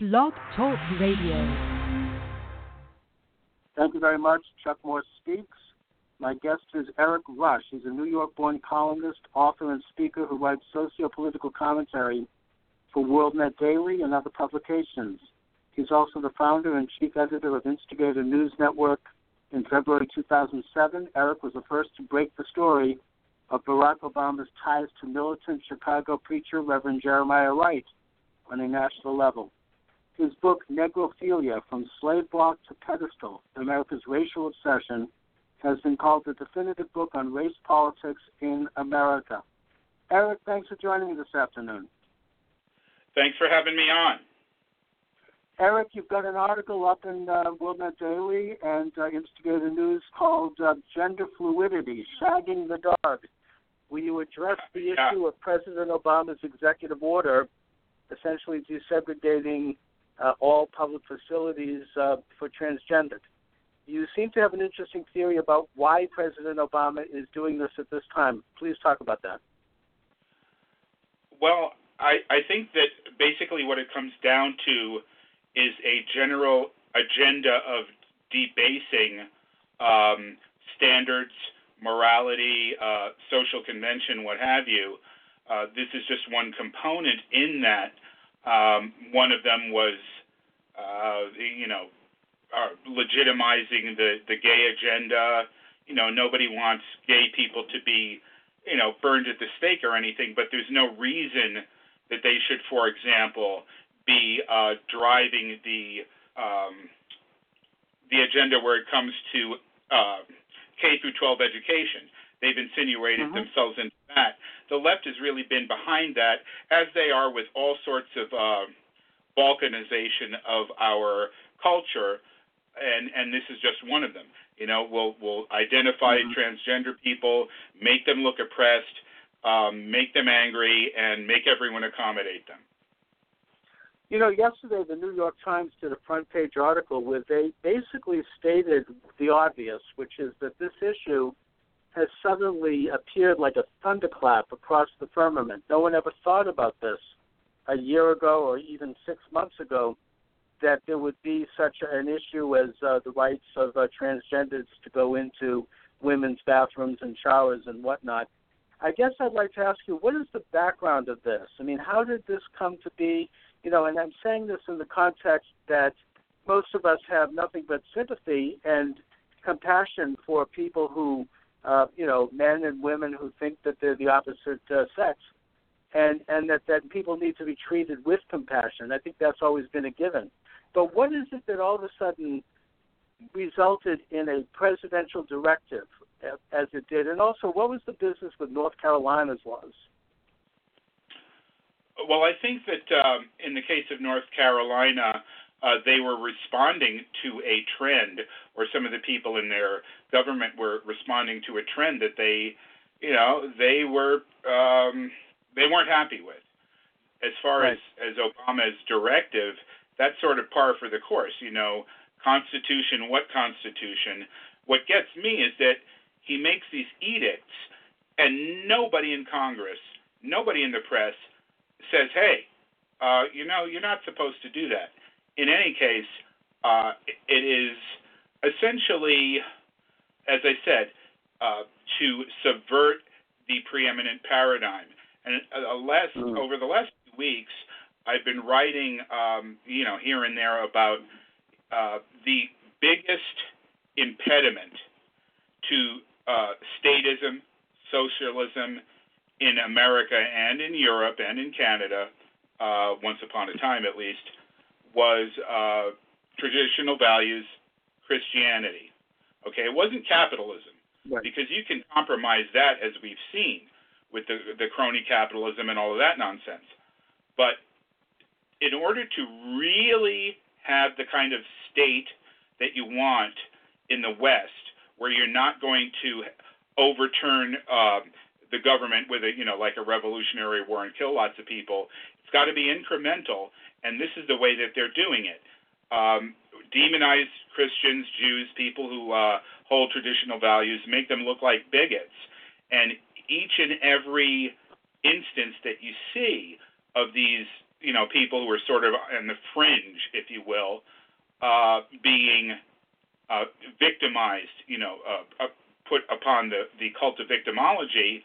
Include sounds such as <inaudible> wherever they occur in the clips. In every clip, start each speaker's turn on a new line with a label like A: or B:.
A: Blog Talk Radio.
B: Thank you very much. Chuck Morse speaks. My guest is Erik Rush. He's a New York born columnist, author, and speaker who writes socio political commentary for WorldNet Daily and other publications. He's also the founder and chief editor of Instigator News Network. In February 2007, Erik was the first to break the story of Barack Obama's ties to militant Chicago preacher Reverend Jeremiah Wright on a national level. His book, Negrophilia From Slave Block to Pedestal America's Racial Obsession, has been called the definitive book on race politics in America. Erik, thanks for joining me this afternoon.
C: Thanks for having me on.
B: Erik, you've got an article up in uh, WorldNet Daily and uh, Instigator News called uh, Gender Fluidity Shagging the Dog, where you address the
C: Yeah.
B: issue of President Obama's executive order essentially desegregating uh, all public facilities uh, for transgendered. You seem to have an interesting theory about why President Obama is doing this at this time. Please talk about that.
C: Well, I, I think that basically what it comes down to is a general agenda of debasing um, standards, morality, uh, social convention, what have you. Uh, this is just one component in that. Um, one of them was, uh, you know, uh, legitimizing the, the gay agenda. You know, nobody wants gay people to be, you know, burned at the stake or anything, but there's no reason that they should, for example, be uh, driving the um, the agenda where it comes to uh, K through 12 education. They've insinuated
B: Mhm.
C: themselves into. The left has really been behind that, as they are with all sorts of uh, balkanization of our culture, and and this is just one of them. You know, we'll we'll identify
B: Mhm.
C: transgender people, make them look oppressed, um, make them angry, and make everyone accommodate them.
B: You know, yesterday the New York Times did a front page article where they basically stated the obvious, which is that this issue has suddenly appeared like a thunderclap across the firmament. No one ever thought about this a year ago or even six months ago that there would be such an issue as uh, the rights of uh, transgenders to go into women's bathrooms and showers and whatnot. I guess I'd like to ask you, what is the background of this? I mean, how did this come to be? You know, and I'm saying this in the context that most of us have nothing but sympathy and compassion for people who, uh, you know, men and women who think that they're the opposite uh, sex, and and that that people need to be treated with compassion. I think that's always been a given. But what is it that all of a sudden resulted in a presidential directive as it did? And also, what was the business with North Carolina's laws?
C: Well, I think that um, in the case of North Carolina, uh, they were responding to a trend, or some of the people in their government were responding to a trend that they, you know, they were um, they weren't happy with. As far
B: Right.
C: as as Obama's directive, that's sort of par for the course. You know, Constitution, what Constitution? What gets me is that he makes these edicts, and nobody in Congress, nobody in the press says, "Hey, uh, you know, you're not supposed to do that." In any case, uh, it is essentially, as I said, uh, to subvert the preeminent paradigm. And uh, less
B: Mm.
C: over the last few weeks, I've been writing, um, you know, here and there about uh, the biggest impediment to uh, statism, socialism in America and in Europe and in Canada, uh, once upon a time at least, was uh, traditional values, Christianity. Okay, it wasn't capitalism
B: Right.
C: because you can compromise that as we've seen with the the crony capitalism and all of that nonsense. But in order to really have the kind of state that you want in the West, where you're not going to overturn uh, the government with a you know like a revolutionary war and kill lots of people. It's got to be incremental, and this is the way that they're doing it. Um, demonize Christians, Jews, people who uh, hold traditional values, make them look like bigots, and each and every instance that you see of these you know people who are sort of on the fringe, if you will, uh, being uh, victimized, you know, uh, uh, put upon the, the cult of victimology,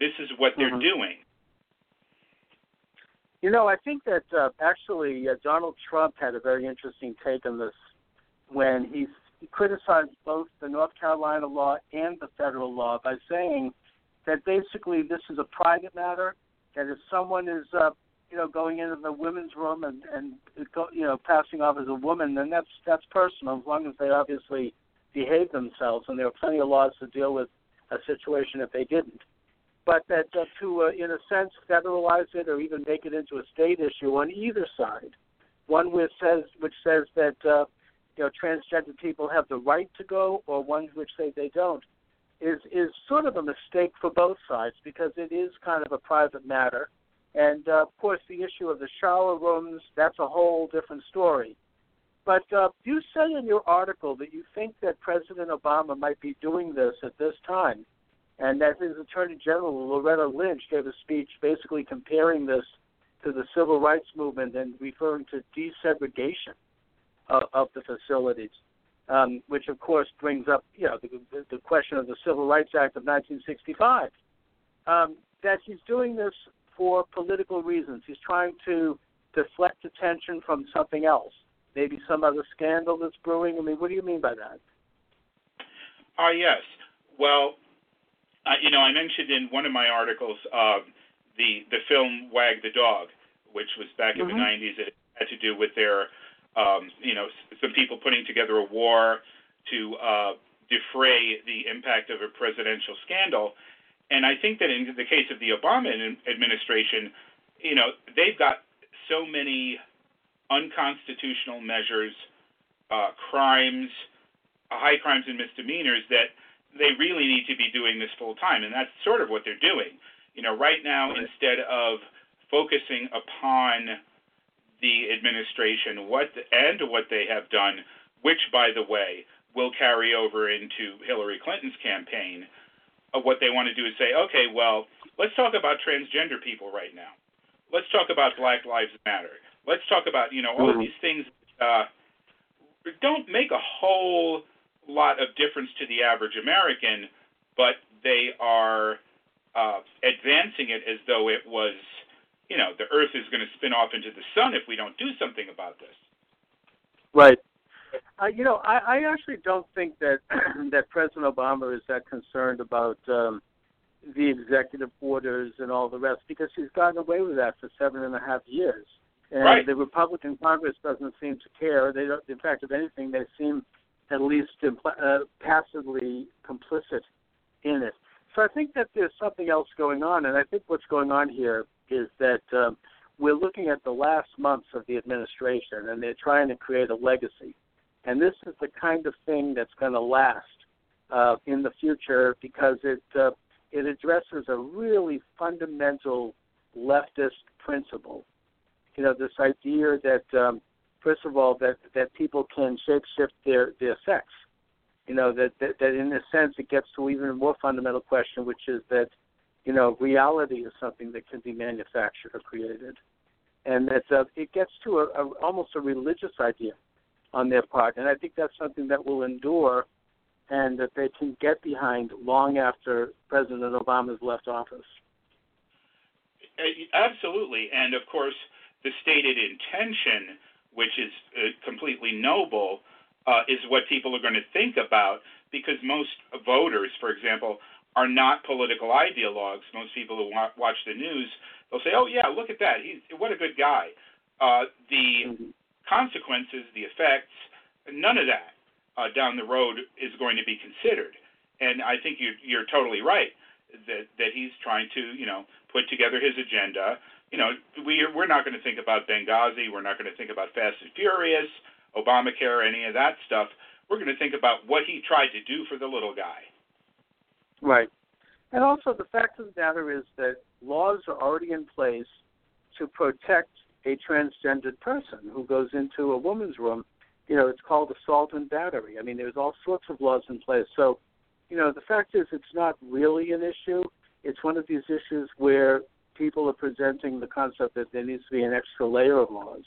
C: this is what they're mm-hmm. doing.
B: You know, I think that uh, actually uh, Donald Trump had a very interesting take on this when he, he criticized both the North Carolina law and the federal law by saying that basically this is a private matter, that if someone is uh, you know, going into the women's room and and go, you know, passing off as a woman, then that's that's personal as long as they obviously behave themselves. And there are plenty of laws to deal with a situation if they didn't. But that uh, to, uh, in a sense, federalize it or even make it into a state issue on either side, one which says which says that uh, you know transgender people have the right to go, or ones which say they don't, is is sort of a mistake for both sides because it is kind of a private matter. And uh, of course, the issue of the shower rooms, that's a whole different story. But uh, you say in your article that you think that President Obama might be doing this at this time, and that his Attorney General, Loretta Lynch, gave a speech basically comparing this to the civil rights movement and referring to desegregation of, of the facilities, um, which of course brings up you know the, the question of the Civil Rights Act of 1965. Um, that he's doing this for political reasons. He's trying to deflect attention from something else, maybe some other scandal that's brewing. I mean, what do you mean by that?
C: Ah, uh, yes. Well, uh, you know, I mentioned in one of my articles uh, the the film Wag the Dog, which was back mm-hmm. in the '90s. Mm-hmm. It had to do with their, um, you know, some people putting together a war to uh, defray the impact of a presidential scandal. And I think that in the case of the Obama administration, you know, they've got so many unconstitutional measures, uh, crimes, high crimes and misdemeanors that they really need to be doing this full time, and that's sort of what they're doing. You know, right now right. instead of focusing upon the administration, what the, and what they have done, which, by the way, will carry over into Hillary Clinton's campaign what they want to do is say, okay, well, let's talk about transgender people right now. Let's talk about Black Lives Matter. Let's talk about you know all of mm-hmm. these things uh, don't make a whole lot of difference to the average American, but they are uh, advancing it as though it was, you know, the Earth is going to spin off into the sun if we don't do something about this.
B: Right. Uh, you know, I, I actually don't think that <clears throat> that President Obama is that concerned about um, the executive orders and all the rest because he's gotten away with that for seven and a half years. And
C: right.
B: the Republican Congress doesn't seem to care. They don't. In fact, if anything, they seem at least impl- uh, passively complicit in it. So I think that there's something else going on, and I think what's going on here is that um, we're looking at the last months of the administration, and they're trying to create a legacy. And this is the kind of thing that's going to last uh, in the future because it uh, it addresses a really fundamental leftist principle. You know, this idea that um, first of all that that people can shapeshift their their sex. You know that, that that in a sense it gets to even a more fundamental question, which is that you know reality is something that can be manufactured or created, and that uh, it gets to a, a almost a religious idea on their part. And I think that's something that will endure and that they can get behind long after President Obama's left office.
C: Uh, absolutely. And of course, the stated intention, which is uh, completely noble, uh, is what people are going to think about because most voters, for example, are not political ideologues. Most people who watch the news, they'll say, "Oh yeah, look at that! He's what a good guy." Uh, the mm-hmm consequences, the effects, none of that uh, down the road is going to be considered. And I think you're, you're totally right that trying to you know put together his agenda. you know, we we're not going to think about Benghazi. We're not going to think about Fast and Furious, Obamacare, any of that stuff. We're going to think about what he tried to do for the little guy.
B: Right. And also, the fact of the matter is that laws are already in place to protect a transgendered person who goes into a woman's room. You know, it's called assault and battery. I mean, there's all sorts of laws in place. So, you know, the fact is, it's not really an issue. It's one of these issues where people are presenting the concept that there needs to be an extra layer of laws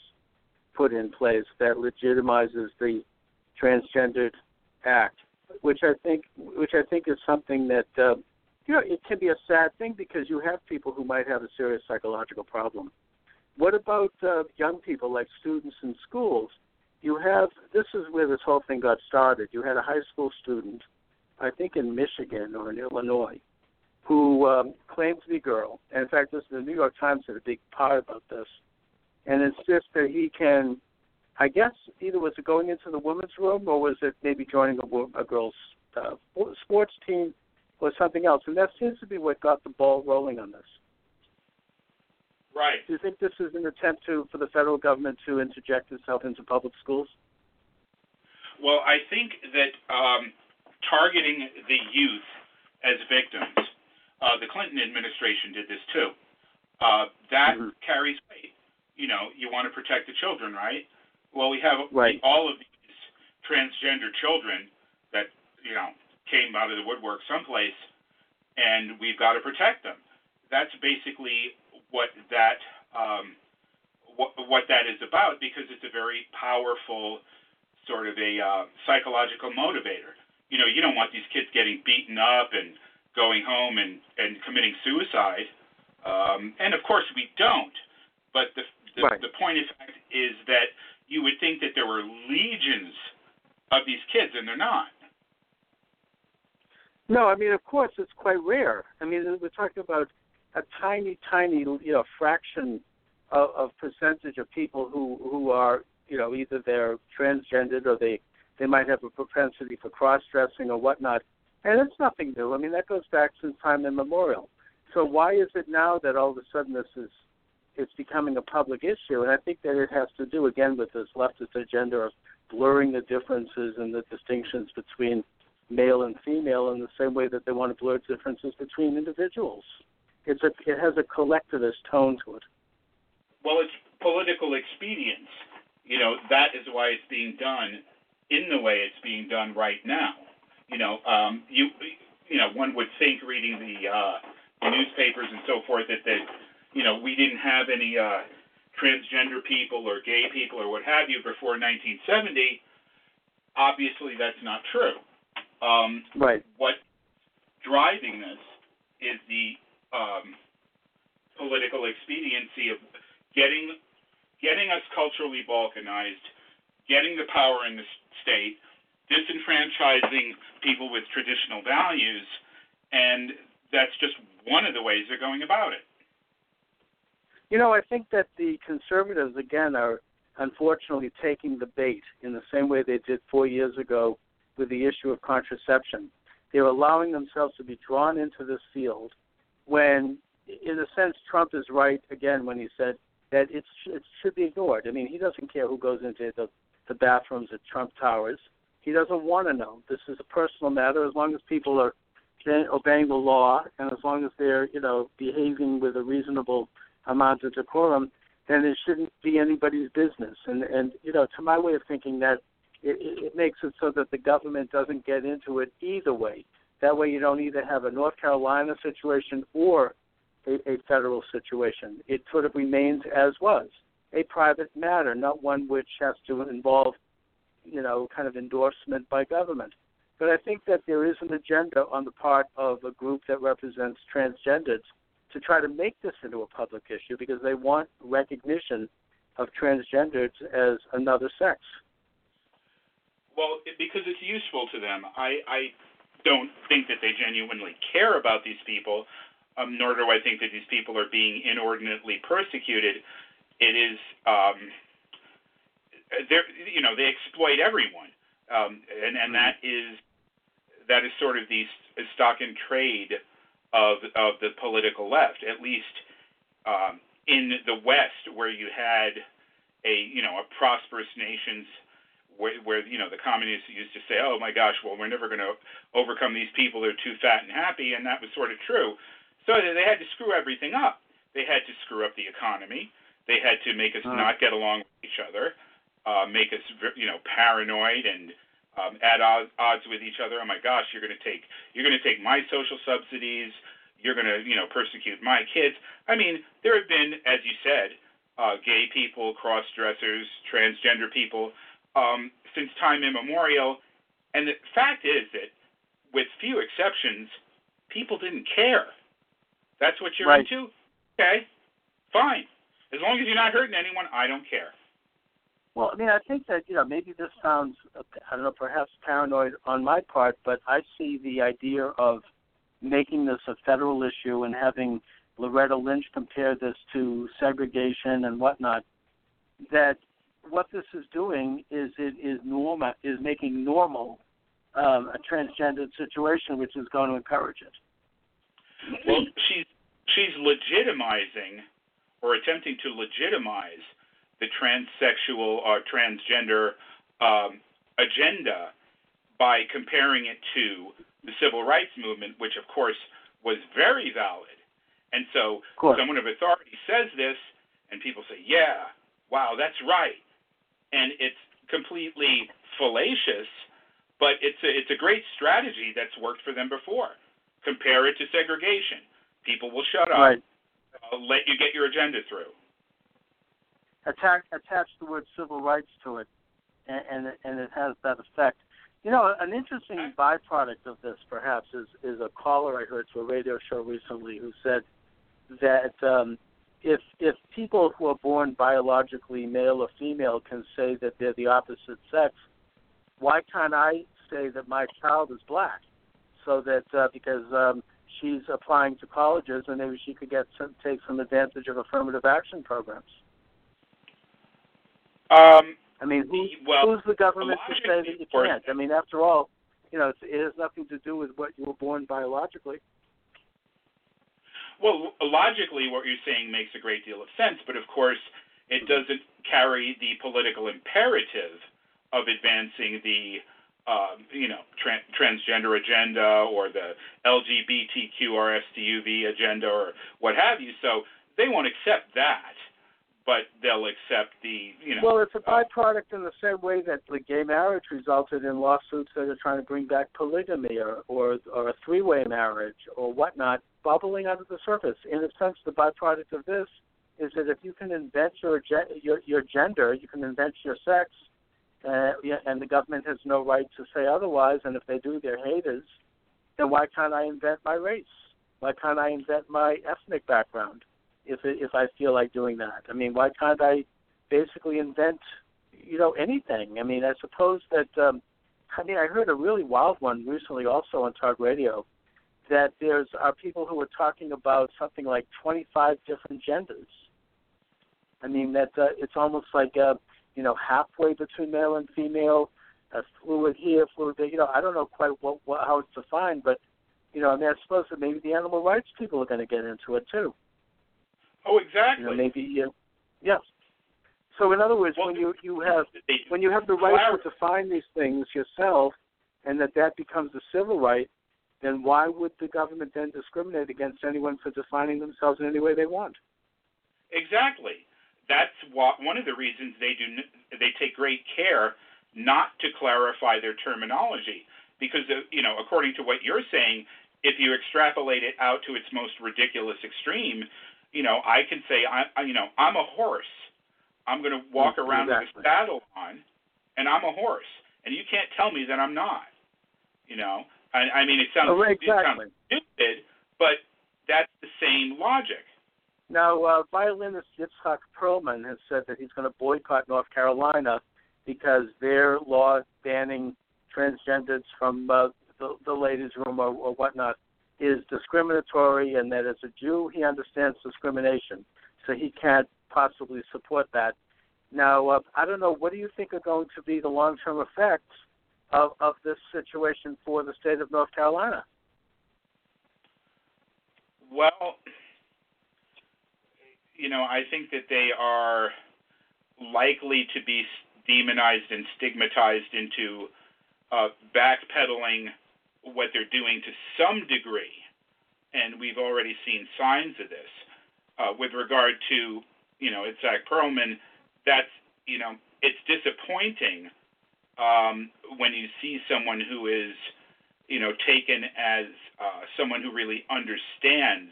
B: put in place that legitimizes the transgendered act, which I think, which I think is something that. Uh, you know, it can be a sad thing because you have people who might have a serious psychological problem. What about uh, young people, like students in schools? You have this is where this whole thing got started. You had a high school student, I think in Michigan or in Illinois, who um, claimed to be a girl. And in fact, this the New York Times did a big part about this. And just that he can, I guess, either was it going into the women's room or was it maybe joining a, a girls' uh, sports team or something else. And that seems to be what got the ball rolling on this.
C: Right.
B: Do you think this is an attempt to for the federal government to interject itself into public schools?
C: Well, I think that um, targeting the youth as victims, uh, the Clinton administration did this too. Uh, that mm-hmm. carries weight. You know, you want to protect the children, right? Well, we have
B: right.
C: all of these transgender children that you know came out of the woodwork someplace, and we've got to protect them. That's basically what that um, what, what that is about because it's a very powerful sort of a uh, psychological motivator. You know, you don't want these kids getting beaten up and going home and, and committing suicide. Um, and of course, we don't. But the, the,
B: right.
C: the point of fact is that you would think that there were legions of these kids, and they're not.
B: No, I mean, of course, it's quite rare. I mean, we're talking about a tiny, tiny, you know, fraction of, of percentage of people who who are, you know, either they're transgendered or they they might have a propensity for cross dressing or whatnot. And it's nothing new. I mean, that goes back since time immemorial. So why is it now that all of a sudden this is it's becoming a public issue? And I think that it has to do again with this leftist agenda of blurring the differences and the distinctions between male and female in the same way that they want to blur differences between individuals. It's a it has a collectivist tone to it.
C: Well, it's political expedience. You know that is why it's being done in the way it's being done right now. You know, um, you you know one would think reading the, uh, the newspapers and so forth that that you know we didn't have any uh, transgender people or gay people or what have you before 1970. Obviously, that's not true. Um,
B: right.
C: What driving this is the um, political expediency of getting getting us culturally balkanized, getting the power in the state, disenfranchising people with traditional values, and that's just one of the ways they're going about it.
B: You know, I think that the conservatives again are unfortunately taking the bait in the same way they did four years ago with the issue of contraception. They're allowing themselves to be drawn into this field when, in a sense, Trump is right again when he said that it's, it should be ignored. I mean, he doesn't care who goes into the, the bathrooms at Trump Towers. He doesn't want to know. This is a personal matter. As long as people are obeying the law and as long as they're, you know, behaving with a reasonable amount of decorum, then it shouldn't be anybody's business. And and you know, to my way of thinking, that it, it makes it so that the government doesn't get into it either way. That way, you don't either have a North Carolina situation or a, a federal situation. It sort of remains as was a private matter, not one which has to involve, you know, kind of endorsement by government. But I think that there is an agenda on the part of a group that represents transgenders to try to make this into a public issue because they want recognition of transgenders as another sex.
C: Well, because it's useful to them. I, I don't think that they genuinely care about these people, um, nor do I think that these people are being inordinately persecuted. It is, um, they're, you know, they exploit everyone, um, and and mm-hmm. that is that is sort of the stock and trade of of the political left. At least um, in the West, where you had a you know a prosperous nations where, where you know the communists used to say, "Oh my gosh, well we're never going to overcome these people; they're too fat and happy," and that was sort of true. So they had to screw everything up. They had to screw up the economy. They had to make us uh not get along with each other, uh, make us you know paranoid and um, at odds with each other. Oh my gosh, you're going to take you're going to take my social subsidies. You're going to you know persecute my kids. I mean, there have been, as you said, uh, gay people, cross dressers, transgender people um, since time immemorial. And the fact is that, with few exceptions, people didn't care. That's what you're
B: right.
C: into? Okay, fine. As long as you're not hurting anyone, I don't care.
B: Well, I mean, I think that you know maybe this sounds I don't know perhaps paranoid on my part, but I see the idea of making this a federal issue and having Loretta Lynch compare this to segregation and whatnot. That what this is doing is it is normal is making normal um, a transgendered situation, which is going to encourage it.
C: Well, she's she's legitimizing or attempting to legitimize the transsexual or transgender um, agenda by comparing it to the civil rights movement, which of course was very valid. And so someone of authority says this, and people say, "Yeah, wow, that's right." and it's completely fallacious, but it's a, it's a great strategy that's worked for them before. Compare it to segregation. People will shut up.
B: Right.
C: Uh, let you get your agenda through.
B: Attack, attach the word civil rights to it, and, and and it has that effect. You know, an interesting byproduct of this, perhaps, is is a caller I heard to a radio show recently who said that um, if if people who are born biologically male or female can say that they're the opposite sex, why can't I say that my child is black? So that uh, because um, she's applying to colleges and maybe she could get some, take some advantage of affirmative action programs.
C: Um,
B: I mean, who,
C: well,
B: who's the government to say that you can't? I mean, after all, you know, it's, it has nothing to do with what you were born biologically.
C: Well, logically, what you're saying makes a great deal of sense, but of course, it doesn't carry the political imperative of advancing the uh, you know tra- transgender agenda or the LGBTQ or STUV agenda or what have you. So they won't accept that, but they'll accept the you know.
B: Well, it's a byproduct in the same way that the gay marriage resulted in lawsuits that are trying to bring back polygamy or or, or a three-way marriage or whatnot bubbling under the surface. In a sense, the byproduct of this is that if you can invent your your, your gender, you can invent your sex, uh, and the government has no right to say otherwise. And if they do, they're haters. Then why can't I invent my race? Why can't I invent my ethnic background? If if I feel like doing that, I mean, why can't I basically invent, you know, anything? I mean, I suppose that. Um, I mean, I heard a really wild one recently, also on talk radio, that there's are people who are talking about something like 25 different genders. I mean that uh, it's almost like uh, you know halfway between male and female, uh, fluid here, fluid there. You know, I don't know quite what, what how it's defined, but you know, I mean, I suppose that maybe the animal rights people are going to get into it too.
C: Oh, exactly.
B: You know, maybe, uh, yeah. So, in other words,
C: well,
B: when you you have when you have the right to define these things yourself, and that that becomes a civil right, then why would the government then discriminate against anyone for defining themselves in any way they want?
C: Exactly. That's what, one of the reasons they do. They take great care not to clarify their terminology because, uh, you know, according to what you're saying, if you extrapolate it out to its most ridiculous extreme, you know, I can say, I, you know, I'm a horse. I'm going to walk
B: exactly.
C: around with a saddle on, and I'm a horse, and you can't tell me that I'm not. You know, I, I mean, it sounds,
B: oh, exactly.
C: it sounds stupid, but that's the same logic.
B: Now, uh, violinist Yitzhak Perlman has said that he's going to boycott North Carolina because their law banning transgenders from uh, the, the ladies' room or, or whatnot is discriminatory, and that as a Jew, he understands discrimination, so he can't possibly support that. Now, uh, I don't know. What do you think are going to be the long-term effects of, of this situation for the state of North Carolina?
C: Well, you know, I think that they are likely to be demonized and stigmatized into uh, backpedaling what they're doing to some degree, and we've already seen signs of this. Uh, with regard to, you know, Itzhak Perlman, that's, you know, it's disappointing um, when you see someone who is, you know, taken as uh, someone who really understands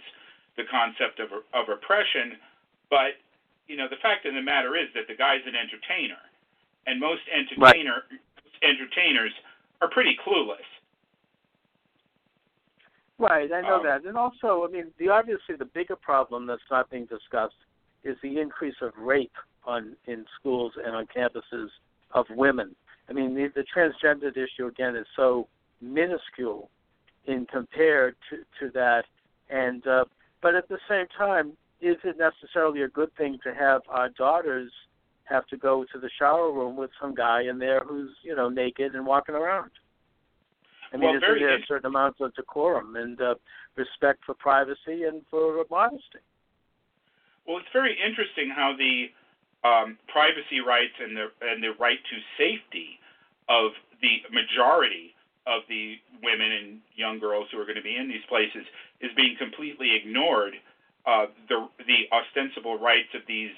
C: the concept of, of oppression. But, you know, the fact of the matter is that the guy's an entertainer, and most entertainer right. entertainers are pretty clueless.
B: Right, I know um, that. And also, I mean, the obviously the bigger problem that's not being discussed is the increase of rape on in schools and on campuses of women. I mean, the, the transgendered issue again is so minuscule in compared to to that, and uh, but at the same time, is it necessarily a good thing to have our daughters have to go to the shower room with some guy in there who's you know naked and walking around? I mean,
C: well,
B: isn't there a certain amount of decorum and uh, respect for privacy and for modesty?
C: Well, it's very interesting how the um, privacy rights and the and the right to safety of the majority of the women and young girls who are going to be in these places is being completely ignored. Uh, the the ostensible rights of these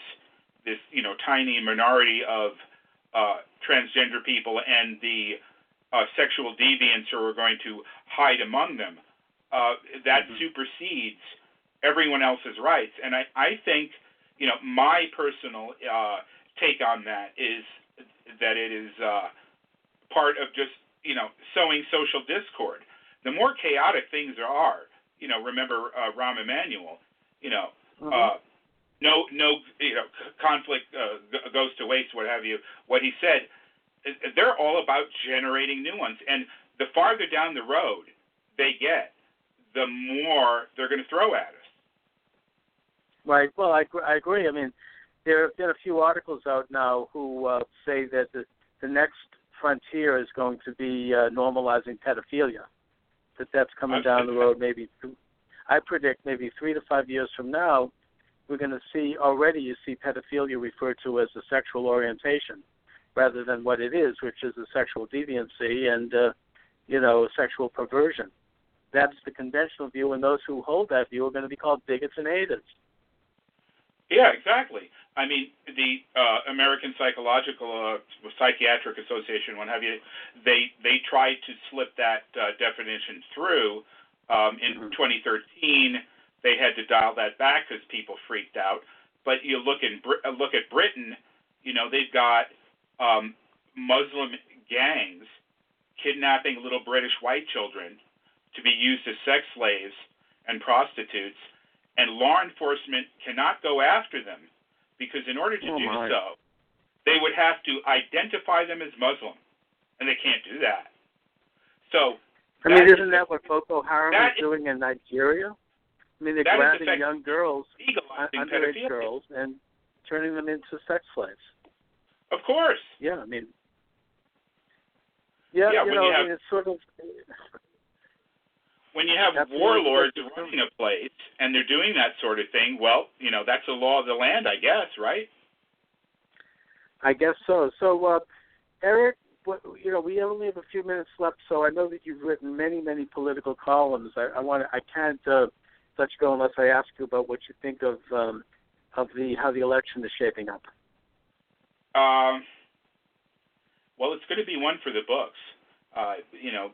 C: this you know tiny minority of uh, transgender people and the uh, sexual deviants who are going to hide among them. Uh, that mm-hmm. supersedes everyone else's rights. And I, I think, you know, my personal uh, take on that is that it is uh, part of just, you know, sowing social discord. The more chaotic things there are, you know, remember uh, Rahm Emanuel, you know, mm-hmm. uh, no, no, you know, conflict uh, goes to waste, what have you. What he said they're all about generating new ones. And the farther down the road they get, the more they're going to throw at us.
B: Right. Well, I, I agree. I mean, there have been a few articles out now who uh, say that the, the next frontier is going to be uh, normalizing pedophilia. That that's coming down the road. Maybe I predict maybe three to five years from now, we're going to see already. You see pedophilia referred to as a sexual orientation rather than what it is, which is a sexual deviancy and uh, you know sexual perversion. That's the conventional view, and those who hold that view are going to be called bigots and haters.
C: Yeah, exactly. I mean, the uh, American Psychological uh, Psychiatric Association, what have you, they they tried to slip that uh, definition through um, in mm-hmm. 2013. They had to dial that back because people freaked out. But you look in look at Britain, you know, they've got um, Muslim gangs kidnapping little British white children to be used as sex slaves and prostitutes, and law enforcement cannot go after them because, in order to
B: oh
C: do
B: my.
C: so, they would have to identify them as Muslim, and they can't do that. So,
B: I mean, isn't that what Boko Haram is doing in Nigeria? I mean, they're grabbing young girls, underage girls, and turning them into sex slaves.
C: Of course.
B: Yeah, I mean, yeah,
C: yeah
B: you know,
C: you have,
B: I mean, it's sort of.
C: When you have <laughs> warlords running a place and they're doing that sort of thing, well, you know, that's the law of the land, I guess, right?
B: I guess so. So, uh, Erik, what, you know, we only have a few minutes left, so I know that you've written many, many political columns. I, I want, I can't uh, let you go unless I ask you about what you think of um, of the how the election is shaping up.
C: Um, well, it's going to be one for the books. Uh, you know,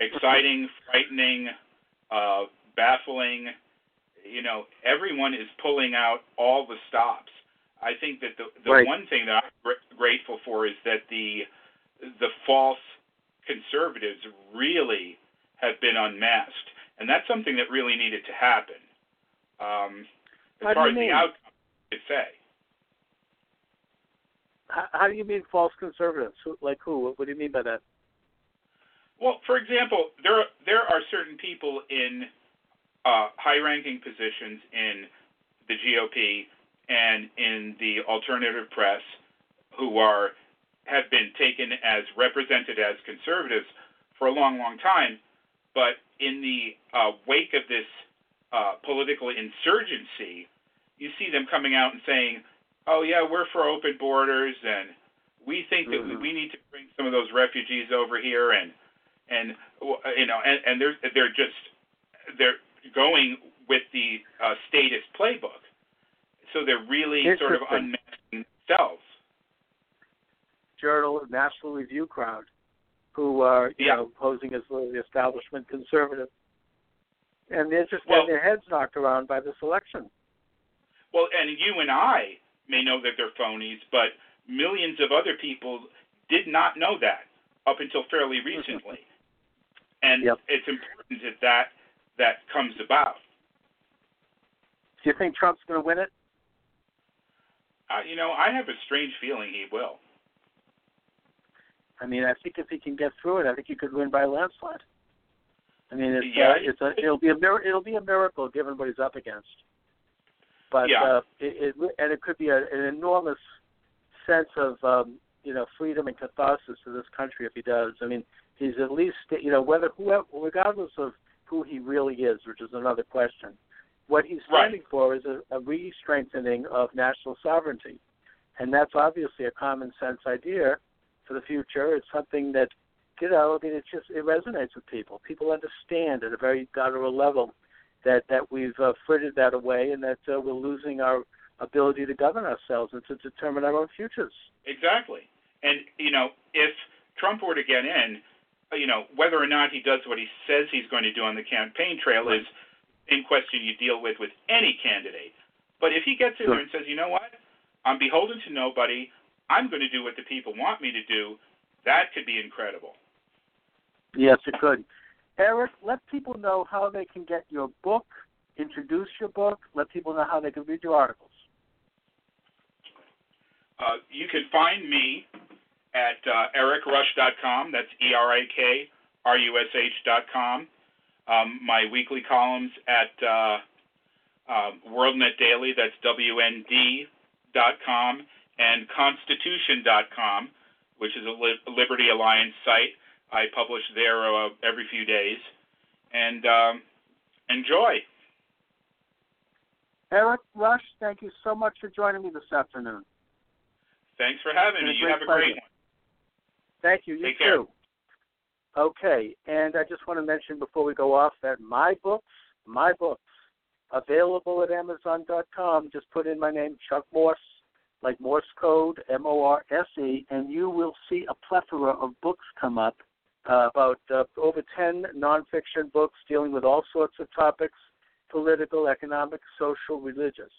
C: exciting, frightening, uh, baffling. You know, everyone is pulling out all the stops. I think that the the
B: right.
C: one thing that I'm gr- grateful for is that the the false conservatives really have been unmasked, and that's something that really needed to happen. Um, as
B: How
C: far
B: as
C: the
B: mean?
C: outcome, to say.
B: How, do you mean false conservatives? Who, like who? What do you mean by that?
C: Well, for example, there there are certain people in uh, high-ranking positions in the GOP and in the alternative press who are have been taken as represented as conservatives for a long, long time, but in the uh, wake of this uh, political insurgency, you see them coming out and saying, "Oh yeah, we're for open borders and we think that
B: Mhm.
C: we need to bring some of those refugees over here and and you know and, and they're they're just they're going with the uh, statist playbook. So they're really sort of unmasking themselves.
B: Journal of National Review crowd who are you
C: Yeah.
B: know posing as the establishment conservative, and they're just
C: Well-
B: getting their heads knocked around by this election.
C: Well, and you and I may know that they're phonies, but millions of other people did not know that up until fairly <laughs> recently. And
B: Yep.
C: it's important that that that comes about.
B: Do you think Trump's going to win it?
C: Uh, you know, I have a strange feeling he will.
B: I mean, I think if he can get through it, I think he could win by a landslide. I mean, it's
C: Yeah.
B: uh, it's a it'll be a mir- it'll be a miracle given what he's up against. But
C: Yeah.
B: uh, it, it and it could be a, an enormous sense of um, you know freedom and catharsis to this country if he does. I mean, he's at least you know whether whoever regardless of who he really is, which is another question. What he's
C: Right.
B: standing for is a, a re-strengthening of national sovereignty, and that's obviously a common sense idea for the future. It's something that, you know, I mean, it just it resonates with people. People understand at a very guttural level that that we've uh, frittered that away and that uh, we're losing our ability to govern ourselves and to determine our own futures.
C: Exactly. And you know, if Trump were to get in, uh, you know, whether or not he does what he says he's going to do on the campaign trail is the same question you deal with with any candidate. But if he gets in
B: Sure.
C: there and says, you know what, I'm beholden to nobody, I'm going to do what the people want me to do, that could be incredible.
B: Yes, it could. Erik, let people know how they can get your book, introduce your book, let people know how they can read your articles.
C: Uh, you can find me at uh, erikrush.com. That's E R I K R U S H.com. Um, my weekly columns at uh, uh, WorldNet Daily. That's and Constitution.com, which is a Li- Liberty Alliance site. I publish there uh, every few days. And um, enjoy.
B: Erik Rush, thank you so much for joining me this afternoon.
C: Thanks for having me. You have a great one.
B: Thank you. You
C: Take care.
B: too. Okay, and I just want to mention before we go off that my books, my books, available at Amazon.com. Just put in my name, Chuck Morse, like Morse code, M O R S E, and you will see a plethora of books come up. Uh, about uh, over 10 nonfiction books dealing with all sorts of topics political, economic, social, religious.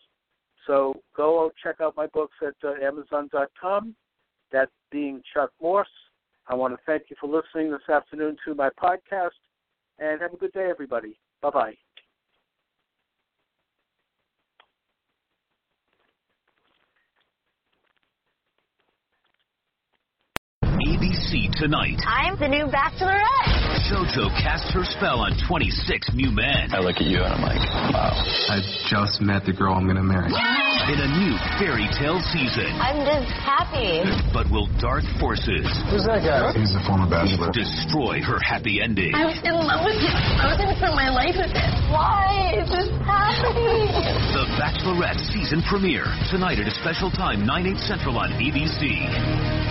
B: So go check out my books at uh, Amazon.com. That being Chuck Morse. I want to thank you for listening this afternoon to my podcast, and have a good day, everybody. Bye bye.
D: ABC tonight.
E: I'm the new bachelorette.
D: JoJo casts her spell on 26 new men
F: I look at you and I'm like, wow.
G: I just met the girl I'm gonna marry.
D: in a new fairy tale season.
E: I'm just happy.
D: But will dark forces
F: Who's that guy?
G: He's the former bachelor.
D: destroy her happy ending?
E: I was in love with him. I was going to spend my life with him. Why is this happening?
D: The Bachelorette season premiere tonight at a special time, 9, 8 central on ABC.